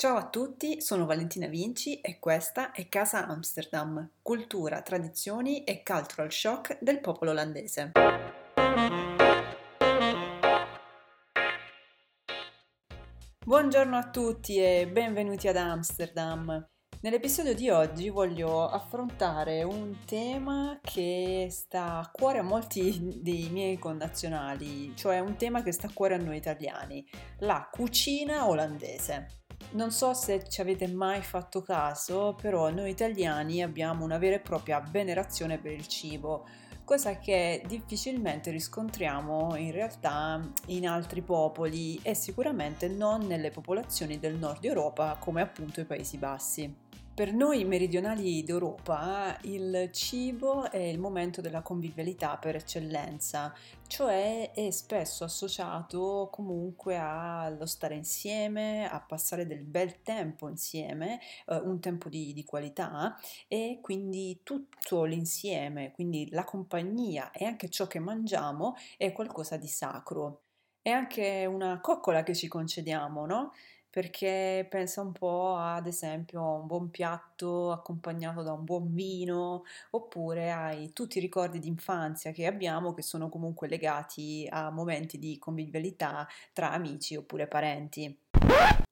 Ciao a tutti, sono Valentina Vinci e questa è Casa Amsterdam, cultura, tradizioni e cultural shock del popolo olandese. Buongiorno a tutti e benvenuti ad Amsterdam. Nell'episodio di oggi voglio affrontare un tema che sta a cuore a molti dei miei connazionali, cioè un tema che sta a cuore a noi italiani, la cucina olandese. Non so se ci avete mai fatto caso, però noi italiani abbiamo una vera e propria venerazione per il cibo, cosa che difficilmente riscontriamo in realtà in altri popoli e sicuramente non nelle popolazioni del nord Europa come appunto i Paesi Bassi. Per noi meridionali d'Europa il cibo è il momento della convivialità per eccellenza, cioè è spesso associato comunque allo stare insieme, a passare del bel tempo insieme, eh, un tempo di, di qualità e quindi tutto l'insieme, quindi la compagnia e anche ciò che mangiamo è qualcosa di sacro. È anche una coccola che ci concediamo, no? Perché pensa un po' ad esempio a un buon piatto accompagnato da un buon vino oppure ai tutti i ricordi di infanzia che abbiamo che sono comunque legati a momenti di convivialità tra amici oppure parenti.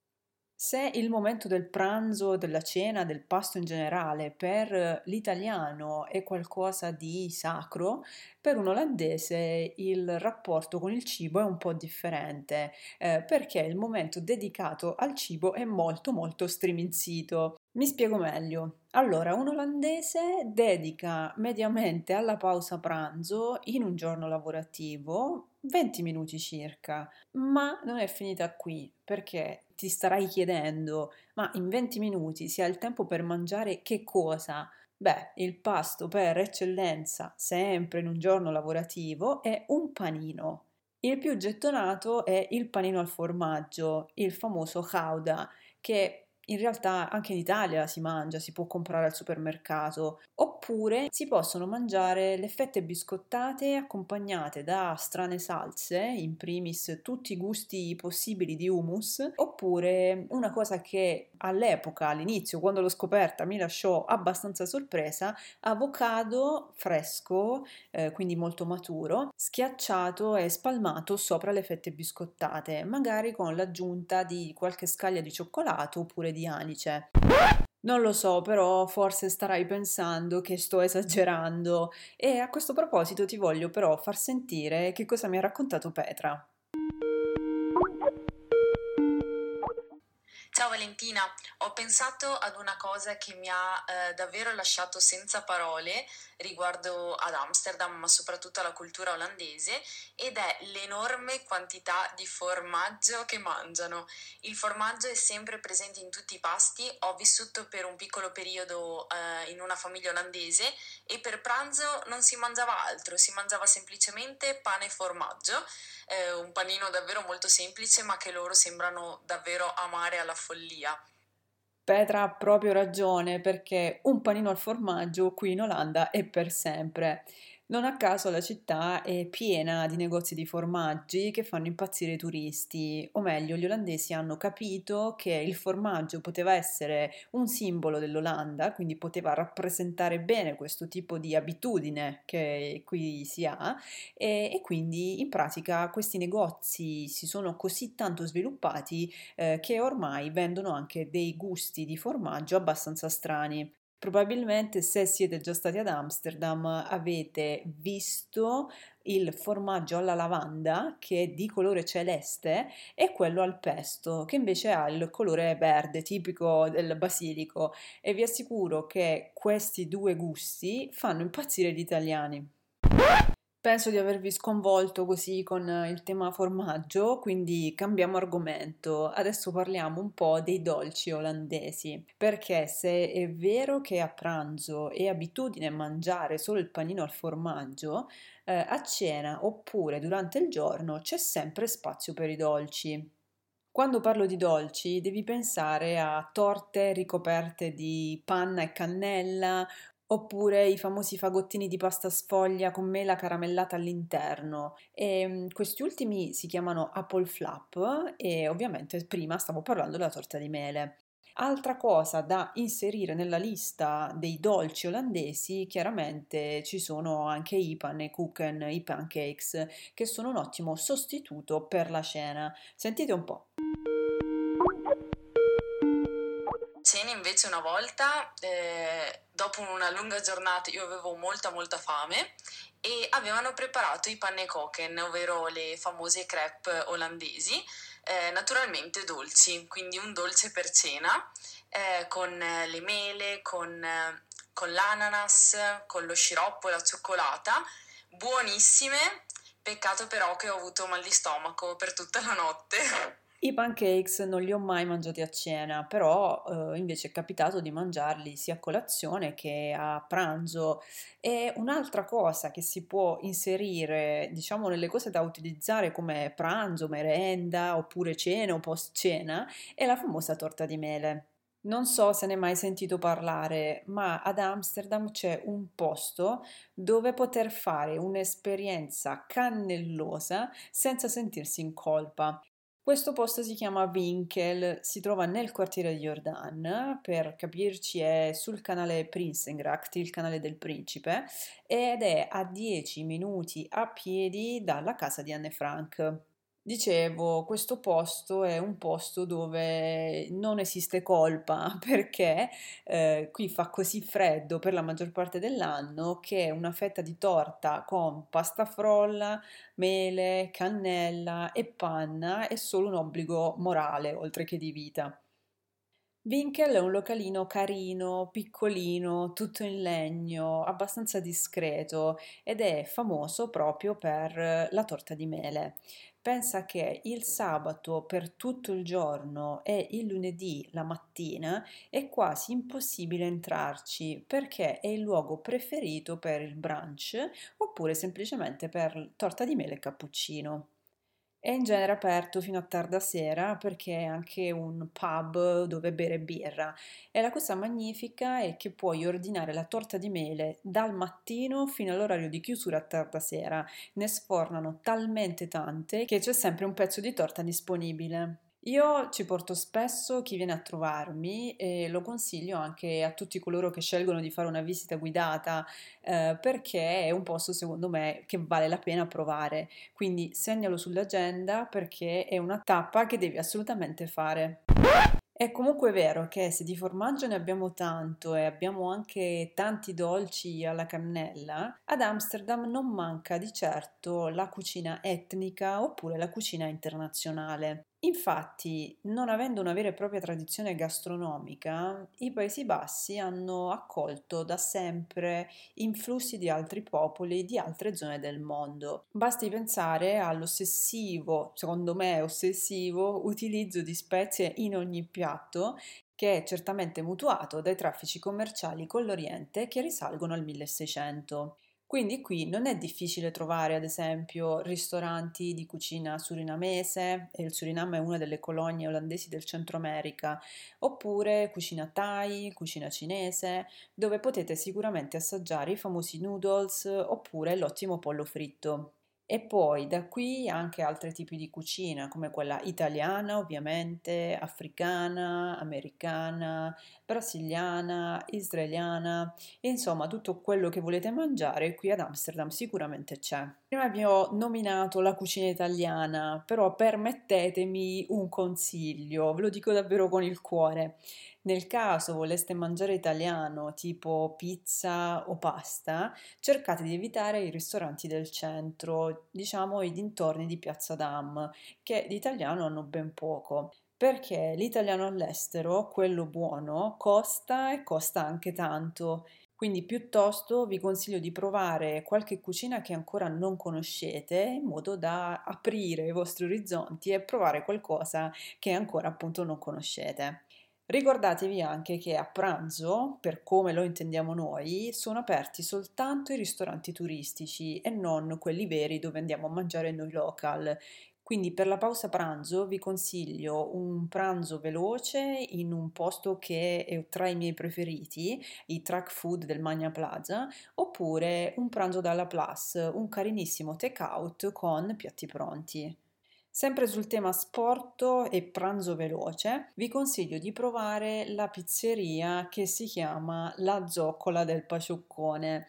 Se il momento del pranzo, della cena, del pasto in generale per l'italiano è qualcosa di sacro, per un olandese il rapporto con il cibo è un po' differente eh, perché il momento dedicato al cibo è molto molto striminzito. Mi spiego meglio. Allora, un olandese dedica mediamente alla pausa pranzo in un giorno lavorativo 20 minuti circa, ma non è finita qui perché ti starai chiedendo, ma in 20 minuti si ha il tempo per mangiare che cosa? Beh, il pasto per eccellenza, sempre in un giorno lavorativo, è un panino. Il più gettonato è il panino al formaggio, il famoso Gouda, che in realtà anche in Italia si mangia, si può comprare al supermercato, oppure si possono mangiare le fette biscottate accompagnate da strane salse, in primis tutti i gusti possibili di hummus, oppure una cosa che all'epoca, all'inizio, quando l'ho scoperta, mi lasciò abbastanza sorpresa, avocado fresco, eh, quindi molto maturo, schiacciato e spalmato sopra le fette biscottate, magari con l'aggiunta di qualche scaglia di cioccolato oppure di anice. Non lo so, però forse starai pensando che sto esagerando e a questo proposito ti voglio però far sentire che cosa mi ha raccontato Petra. Valentina, ho pensato ad una cosa che mi ha eh, davvero lasciato senza parole riguardo ad Amsterdam, ma soprattutto alla cultura olandese, ed è l'enorme quantità di formaggio che mangiano. Il formaggio è sempre presente in tutti i pasti, ho vissuto per un piccolo periodo eh, in una famiglia olandese e per pranzo non si mangiava altro, si mangiava semplicemente pane e formaggio, eh, un panino davvero molto semplice ma che loro sembrano davvero amare alla follia. Petra ha proprio ragione perché un panino al formaggio qui in Olanda è per sempre. Non a caso la città è piena di negozi di formaggi che fanno impazzire i turisti, o meglio, gli olandesi hanno capito che il formaggio poteva essere un simbolo dell'Olanda, quindi poteva rappresentare bene questo tipo di abitudine che qui si ha e, e quindi in pratica questi negozi si sono così tanto sviluppati eh, che ormai vendono anche dei gusti di formaggio abbastanza strani. Probabilmente se siete già stati ad Amsterdam avete visto il formaggio alla lavanda che è di colore celeste e quello al pesto che invece ha il colore verde tipico del basilico e vi assicuro che questi due gusti fanno impazzire gli italiani. Penso di avervi sconvolto così con il tema formaggio, quindi cambiamo argomento. Adesso parliamo un po' dei dolci olandesi, perché se è vero che a pranzo è abitudine mangiare solo il panino al formaggio, eh, a cena oppure durante il giorno c'è sempre spazio per i dolci. Quando parlo di dolci devi pensare a torte ricoperte di panna e cannella oppure i famosi fagottini di pasta sfoglia con mela caramellata all'interno. E ehm, questi ultimi si chiamano apple flap e ovviamente prima stavo parlando della torta di mele. Altra cosa da inserire nella lista dei dolci olandesi, chiaramente ci sono anche i pannekuchen, i pancakes, che sono un ottimo sostituto per la cena. Sentite un po'. Invece una volta, eh, dopo una lunga giornata, io avevo molta molta fame e avevano preparato i pannekoken, ovvero le famose crepe olandesi, eh, naturalmente dolci, quindi un dolce per cena eh, con le mele, con, con l'ananas, con lo sciroppo e la cioccolata, buonissime, peccato però che ho avuto mal di stomaco per tutta la notte. I pancakes non li ho mai mangiati a cena, però eh, invece è capitato di mangiarli sia a colazione che a pranzo. E un'altra cosa che si può inserire, diciamo, nelle cose da utilizzare come pranzo, merenda, oppure cena o post cena, è la famosa torta di mele. Non so se ne hai mai sentito parlare, ma ad Amsterdam c'è un posto dove poter fare un'esperienza cannellosa senza sentirsi in colpa. Questo posto si chiama Winkel, si trova nel quartiere di Jordan, per capirci è sul canale Prinsengracht, il canale del principe, ed è a 10 minuti a piedi dalla casa di Anne Frank. Dicevo, questo posto è un posto dove non esiste colpa perché eh, qui fa così freddo per la maggior parte dell'anno che una fetta di torta con pasta frolla, mele, cannella e panna è solo un obbligo morale oltre che di vita. Winkel è un localino carino, piccolino, tutto in legno, abbastanza discreto ed è famoso proprio per la torta di mele. Pensa che il sabato per tutto il giorno e il lunedì la mattina è quasi impossibile entrarci perché è il luogo preferito per il brunch oppure semplicemente per torta di mele e cappuccino. È in genere aperto fino a tarda sera perché è anche un pub dove bere birra e la cosa magnifica è che puoi ordinare la torta di mele dal mattino fino all'orario di chiusura a tarda sera. Ne sfornano talmente tante che c'è sempre un pezzo di torta disponibile. Io ci porto spesso chi viene a trovarmi e lo consiglio anche a tutti coloro che scelgono di fare una visita guidata eh, perché è un posto secondo me che vale la pena provare. Quindi segnalo sull'agenda perché è una tappa che devi assolutamente fare. È comunque vero che se di formaggio ne abbiamo tanto e abbiamo anche tanti dolci alla cannella, ad Amsterdam non manca di certo la cucina etnica oppure la cucina internazionale. Infatti, non avendo una vera e propria tradizione gastronomica, i Paesi Bassi hanno accolto da sempre influssi di altri popoli di altre zone del mondo. Basti pensare all'ossessivo, secondo me ossessivo, utilizzo di spezie in ogni piatto che è certamente mutuato dai traffici commerciali con l'Oriente che risalgono al 1600. Quindi qui non è difficile trovare ad esempio ristoranti di cucina surinamese, e il Suriname è una delle colonie olandesi del Centro America, oppure cucina thai, cucina cinese, dove potete sicuramente assaggiare i famosi noodles oppure l'ottimo pollo fritto. E poi da qui anche altri tipi di cucina, come quella italiana ovviamente, africana, americana, brasiliana, israeliana, insomma tutto quello che volete mangiare qui ad Amsterdam sicuramente c'è. Prima vi ho nominato la cucina italiana, però permettetemi un consiglio, ve lo dico davvero con il cuore. Nel caso voleste mangiare italiano, tipo pizza o pasta, cercate di evitare i ristoranti del centro, diciamo i dintorni di Piazza Dam, che di italiano hanno ben poco. Perché l'italiano all'estero, quello buono, costa e costa anche tanto. Quindi piuttosto vi consiglio di provare qualche cucina che ancora non conoscete in modo da aprire i vostri orizzonti e provare qualcosa che ancora appunto non conoscete. Ricordatevi anche che a pranzo, per come lo intendiamo noi, sono aperti soltanto i ristoranti turistici e non quelli veri dove andiamo a mangiare noi local. Quindi per la pausa pranzo vi consiglio un pranzo veloce in un posto che è tra i miei preferiti, i track food del Magna Plaza, oppure un pranzo dalla Plus, un carinissimo take out con piatti pronti. Sempre sul tema sport e pranzo veloce, vi consiglio di provare la pizzeria che si chiama La Zoccola del Paciuccone.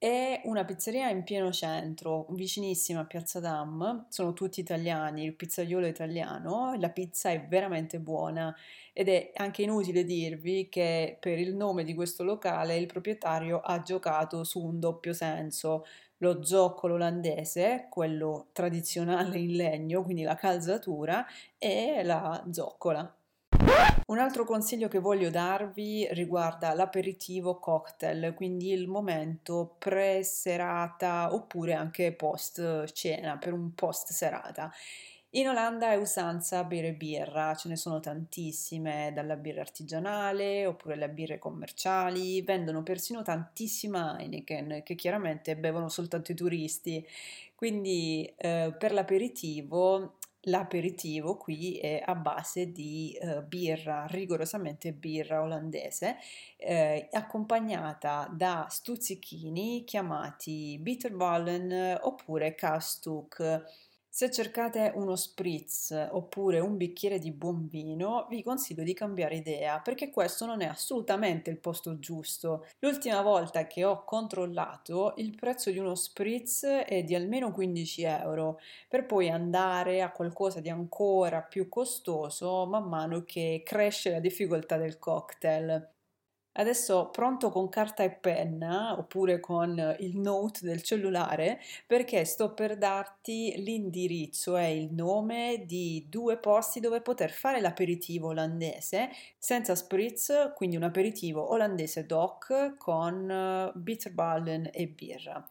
È una pizzeria in pieno centro, vicinissima a Piazza Dam, sono tutti italiani, il pizzaiolo è italiano, la pizza è veramente buona ed è anche inutile dirvi che per il nome di questo locale il proprietario ha giocato su un doppio senso, lo zoccolo olandese, quello tradizionale in legno, quindi la calzatura, e la zoccola. Un altro consiglio che voglio darvi riguarda l'aperitivo cocktail, quindi il momento pre-serata oppure anche post cena, per un post serata. In Olanda è usanza bere birra, ce ne sono tantissime, dalla birra artigianale oppure le birre commerciali, vendono persino tantissima Heineken che chiaramente bevono soltanto i turisti. Quindi eh, per l'aperitivo L'aperitivo qui è a base di eh, birra, rigorosamente birra olandese, eh, accompagnata da stuzzichini chiamati bitterballen oppure kastuk se cercate uno spritz oppure un bicchiere di buon vino, vi consiglio di cambiare idea perché questo non è assolutamente il posto giusto. L'ultima volta che ho controllato il prezzo di uno spritz è di almeno 15 euro, per poi andare a qualcosa di ancora più costoso man mano che cresce la difficoltà del cocktail. Adesso pronto con carta e penna oppure con il note del cellulare perché sto per darti l'indirizzo e il nome di due posti dove poter fare l'aperitivo olandese senza spritz, quindi un aperitivo olandese doc con eh, bitterballen e birra.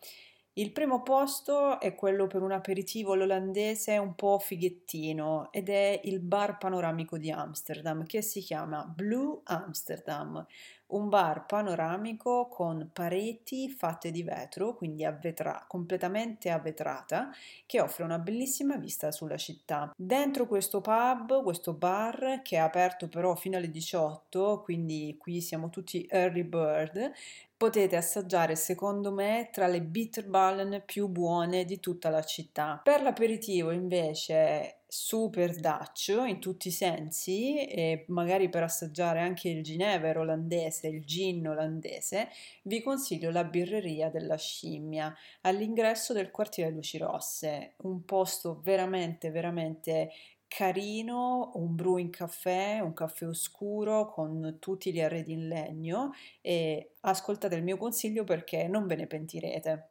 Il primo posto è quello per un aperitivo olandese un po' fighettino ed è il bar panoramico di Amsterdam che si chiama Blue Amsterdam un bar panoramico con pareti fatte di vetro, quindi a vetra- completamente a vetrata, che offre una bellissima vista sulla città. Dentro questo pub, questo bar, che è aperto però fino alle 18, quindi qui siamo tutti early bird, potete assaggiare secondo me tra le bitterballen più buone di tutta la città. Per l'aperitivo invece super Dutch in tutti i sensi e magari per assaggiare anche il Ginever olandese, il gin olandese, vi consiglio la birreria della scimmia all'ingresso del quartiere Luci Rosse, un posto veramente veramente carino, un brewing caffè, un caffè oscuro con tutti gli arredi in legno e ascoltate il mio consiglio perché non ve ne pentirete.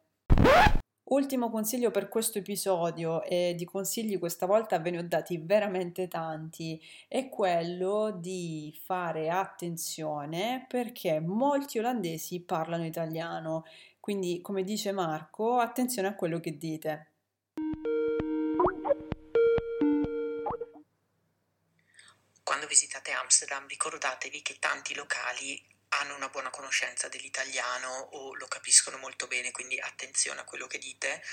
Ultimo consiglio per questo episodio, e di consigli questa volta ve ne ho dati veramente tanti, è quello di fare attenzione perché molti olandesi parlano italiano, quindi come dice Marco, attenzione a quello che dite. Quando visitate Amsterdam ricordatevi che tanti locali hanno una buona conoscenza dell'italiano o lo capiscono molto bene, quindi attenzione a quello che dite,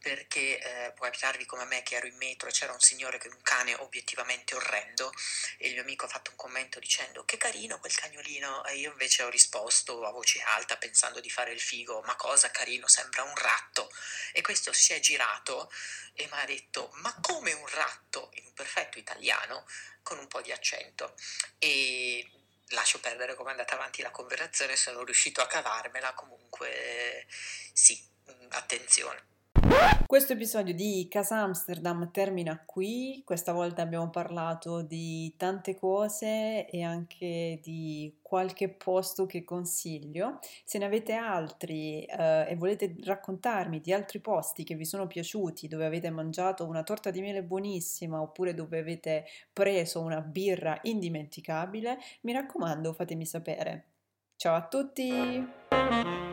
perché eh, può capitarvi come a me che ero in metro e c'era un signore con un cane obiettivamente orrendo e il mio amico ha fatto un commento dicendo che carino quel cagnolino e io invece ho risposto a voce alta pensando di fare il figo, ma cosa carino, sembra un ratto e questo si è girato e mi ha detto ma come un ratto? in un perfetto italiano con un po' di accento. E lascio perdere come è andata avanti la conversazione, sono riuscito a cavarmela, comunque sì, mm, attenzione. Questo episodio di Casa Amsterdam termina qui, questa volta abbiamo parlato di tante cose e anche di qualche posto che consiglio. Se ne avete altri eh, e volete raccontarmi di altri posti che vi sono piaciuti, dove avete mangiato una torta di miele buonissima oppure dove avete preso una birra indimenticabile, mi raccomando fatemi sapere. Ciao a tutti!